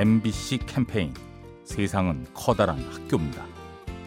MBC 캠페인 세상은 커다란 학교입니다.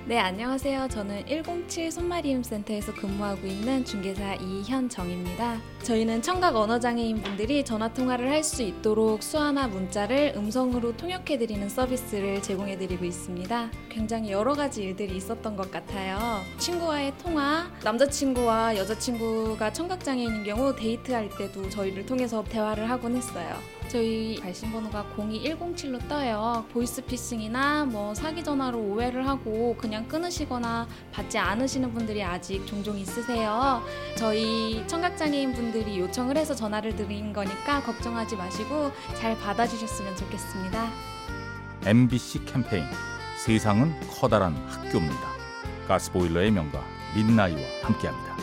네, 안녕하세요. 저는 107 손마리움 센터에서 근무하고 있는 중개사 이현정입니다. 저희는 청각 언어장애인 분들이 전화 통화를 할 수 있도록 수화나 문자를 음성으로 통역해 드리는 서비스를 제공해 드리고 있습니다. 굉장히 여러 가지 일들이 있었던 것 같아요. 친구와의 통화, 남자친구와 여자친구가 청각장애인인 경우 데이트할 때도 저희를 통해서 대화를 하곤 했어요. 저희 발신번호가 02107로 떠요. 보이스피싱이나 뭐 사기 전화로 오해를 하고 그냥 끊으시거나 받지 않으시는 분들이 아직 종종 있으세요. 저희 청각장애인 분들이 요청을 해서 전화를 드린 거니까 걱정하지 마시고 잘 받아주셨으면 좋겠습니다. MBC 캠페인 세상은 커다란 학교입니다. 가스보일러의 명가 민나이와 함께합니다.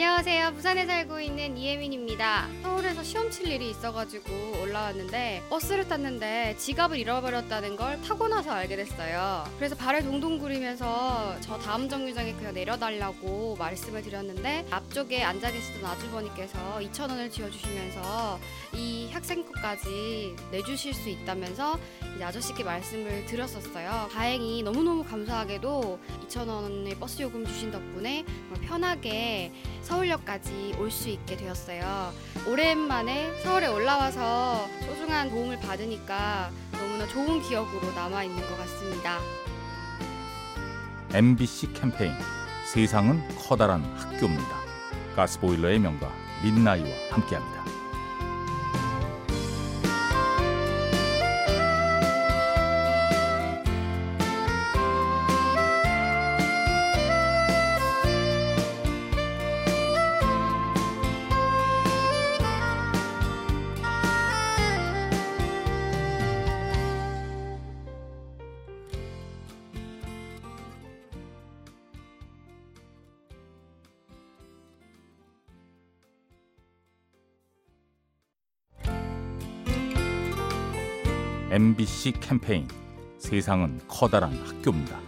안녕하세요. 부산에 살고 있는 이혜민입니다. 서울에서 시험 칠 일이 있어가지고 올라왔는데 버스를 탔는데 지갑을 잃어버렸다는 걸 타고 나서 알게 됐어요. 그래서 발을 동동 구리면서 저 다음 정류장에 그냥 내려달라고 말씀을 드렸는데 앞쪽에 앉아 계시던 아주버니께서 2천 원을 지어주시면서 이 학생 거까지 내주실 수 있다면서 이제 아저씨께 말씀을 드렸었어요. 다행히 너무너무 감사하게도 2천 원의 버스 요금 주신 덕분에 편하게 서울역까지 올 수 있게 되었어요. 오랜만에 서울에 올라와서 소중한 도움을 받으니까 너무나 좋은 기억으로 남아 있는 것 같습니다. MBC 캠페인 세상은 커다란 학교입니다. 가스보일러의 명가 민나이와 함께합니다. MBC 캠페인 세상은 커다란 학교입니다.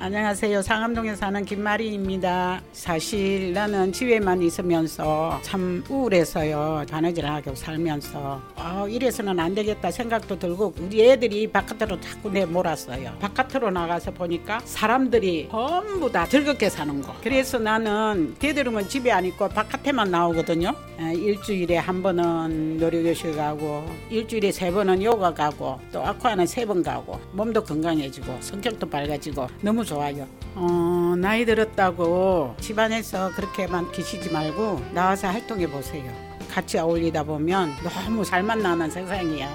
안녕하세요. 상암동에 사는 김마리입니다. 사실 나는 집에만 있으면서 참 우울해서요. 바느질 하고 살면서 어, 이래서는 안 되겠다 생각도 들고 우리 애들이 바깥으로 자꾸 내몰았어요. 바깥으로 나가서 보니까 사람들이 전부 다 즐겁게 사는 거. 그래서 나는 되도록은 집에 안 있고 바깥에만 나오거든요. 에, 일주일에 한 번은 놀이교실 가고 일주일에 세 번은 요가 가고 또 아쿠아는 세 번 가고 몸도 건강해지고 성격도 밝아지고 너무 좋아요. 어, 나이 들었다고 집안에서 그렇게만 계시지 말고 나와서 활동해 보세요. 같이 어울리다 보면 너무 잘 만나는 세상이야.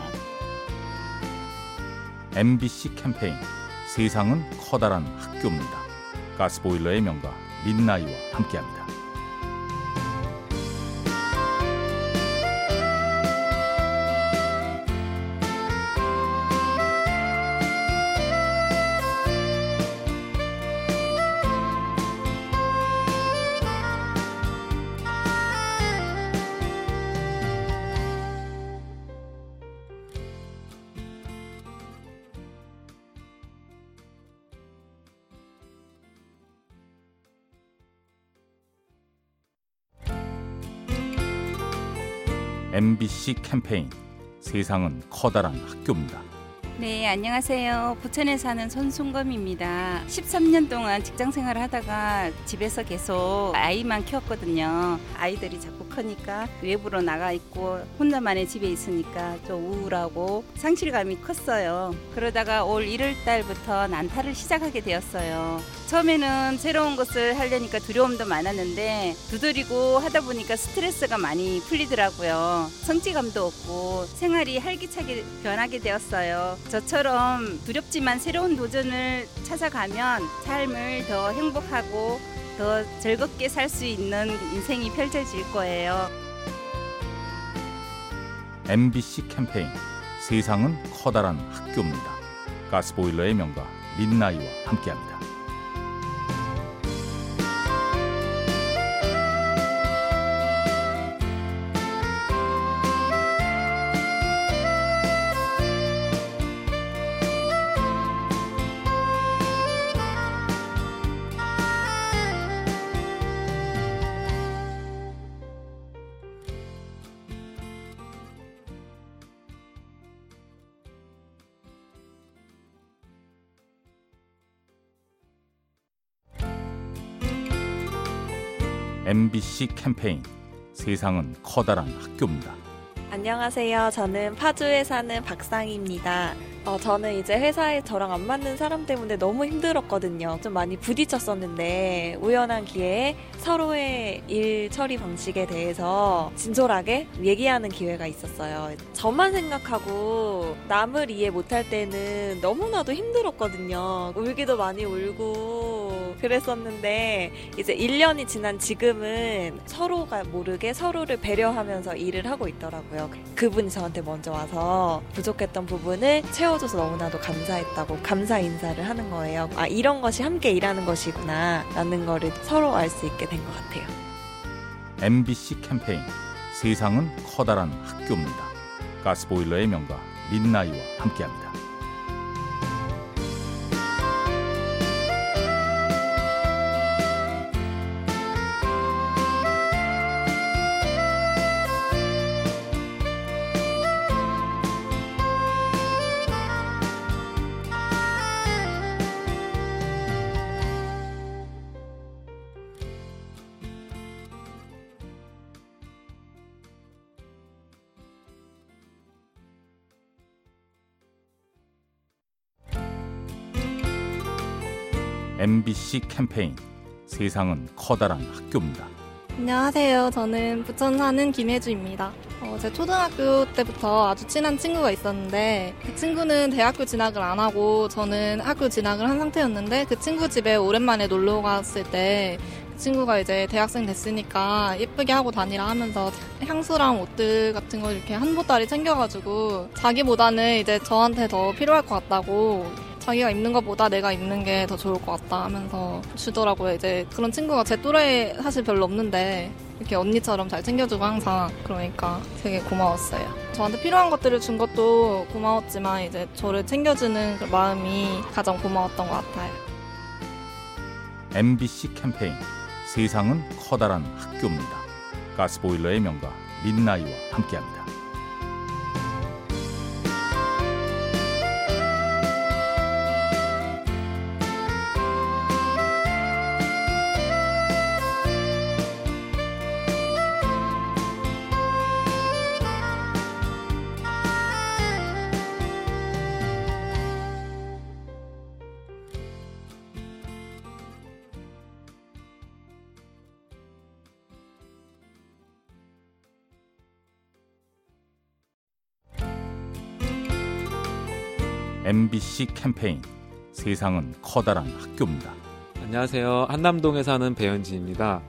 MBC 캠페인 세상은 커다란 학교입니다. 가스보일러의 명가 민나이와 함께합니다. MBC 캠페인 세상은 커다란 학교입니다. 네, 안녕하세요. 부천에 사는 손순검입니다. 13년 동안 직장 생활을 하다가 집에서 계속 아이만 키웠거든요. 아이들이 자꾸 크니까 외부로 나가 있고 혼자만의 집에 있으니까 좀 우울하고 상실감이 컸어요. 그러다가 올 1월 달부터 난타를 시작하게 되었어요. 처음에는 새로운 것을 하려니까 두려움도 많았는데 두드리고 하다 보니까 스트레스가 많이 풀리더라고요. 성취감도 없고 생활이 활기차게 변하게 되었어요. 저처럼 두렵지만 새로운 도전을 찾아가면 삶을 더 행복하고 더 즐겁게 살 수 있는 인생이 펼쳐질 거예요. MBC 캠페인 세상은 커다란 학교입니다. 가스보일러의 명가 민나이와 함께합니다. MBC 캠페인 세상은 커다란 학교입니다. 안녕하세요. 저는 파주에 사는 박상희입니다. 어, 저는 이제 회사에 저랑 안 맞는 사람 때문에 너무 힘들었거든요. 좀 많이 부딪혔었는데 우연한 기회에 서로의 일 처리 방식에 대해서 진솔하게 얘기하는 기회가 있었어요. 저만 생각하고 남을 이해 못할 때는 너무나도 힘들었거든요. 울기도 많이 울고 그랬었는데 이제 1년이 지난 지금은 서로가 모르게 서로를 배려하면서 일을 하고 있더라고요. 그분이 저한테 먼저 와서 부족했던 부분을 채워 줘서 너무나도 감사했다고 감사 인사를 하는 거예요. 아, 이런 것이 함께 일하는 것이구나 라는 거를 서로 알 수 있게 된 것 같아요. MBC 캠페인 세상은 커다란 학교입니다. 가스보일러의 명가 민나이와 함께합니다. MBC 캠페인 세상은 커다란 학교입니다. 안녕하세요. 저는 부천 사는 김혜주입니다. 어, 제 초등학교 때부터 아주 친한 친구가 있었는데 그 친구는 대학교 진학을 안 하고 저는 학교 진학을 한 상태였는데 그 친구 집에 오랜만에 놀러 갔을 때 그 친구가 이제 대학생 됐으니까 예쁘게 하고 다니라 하면서 향수랑 옷들 같은 거 이렇게 한 보따리 챙겨가지고 자기보다는 이제 저한테 더 필요할 것 같다고 자기가 입는 것보다 내가 입는 게 더 좋을 것 같다 하면서 주더라고요. 이제 그런 친구가 제 또래 사실 별로 없는데 이렇게 언니처럼 잘 챙겨주고 항상 그러니까 되게 고마웠어요. 저한테 필요한 것들을 준 것도 고마웠지만 이제 저를 챙겨주는 그 마음이 가장 고마웠던 것 같아요. MBC 캠페인 세상은 커다란 학교입니다. 가스보일러의 명가 민나이와 함께합니다. MBC 캠페인 세상은 커다란 학교입니다. 안녕하세요. 한남동에 사는 배현진입니다.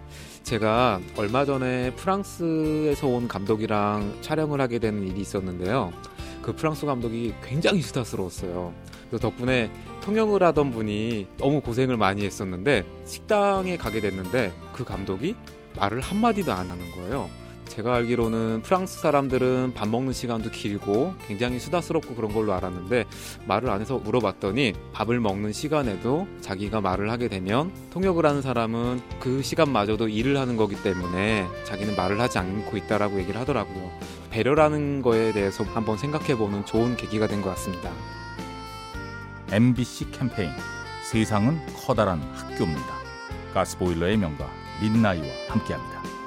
제가 얼마 전에 프랑스에서 온 감독이랑 촬영을 하게 된 일이 있었는데요. 그 프랑스 감독이 굉장히 수다스러웠어요. 그래서 덕분에 통역을 하던 분이 너무 고생을 많이 했었는데 식당에 가게 됐는데 그 감독이 말을 한마디도 안 하는 거예요. 제가 알기로는 프랑스 사람들은 밥 먹는 시간도 길고 굉장히 수다스럽고 그런 걸로 알았는데 말을 안 해서 물어봤더니 밥을 먹는 시간에도 자기가 말을 하게 되면 통역을 하는 사람은 그 시간마저도 일을 하는 거기 때문에 자기는 말을 하지 않고 있다라고 얘기를 하더라고요. 배려라는 거에 대해서 한번 생각해보는 좋은 계기가 된 것 같습니다. MBC 캠페인 세상은 커다란 학교입니다. 가스보일러의 명가 민나이와 함께합니다.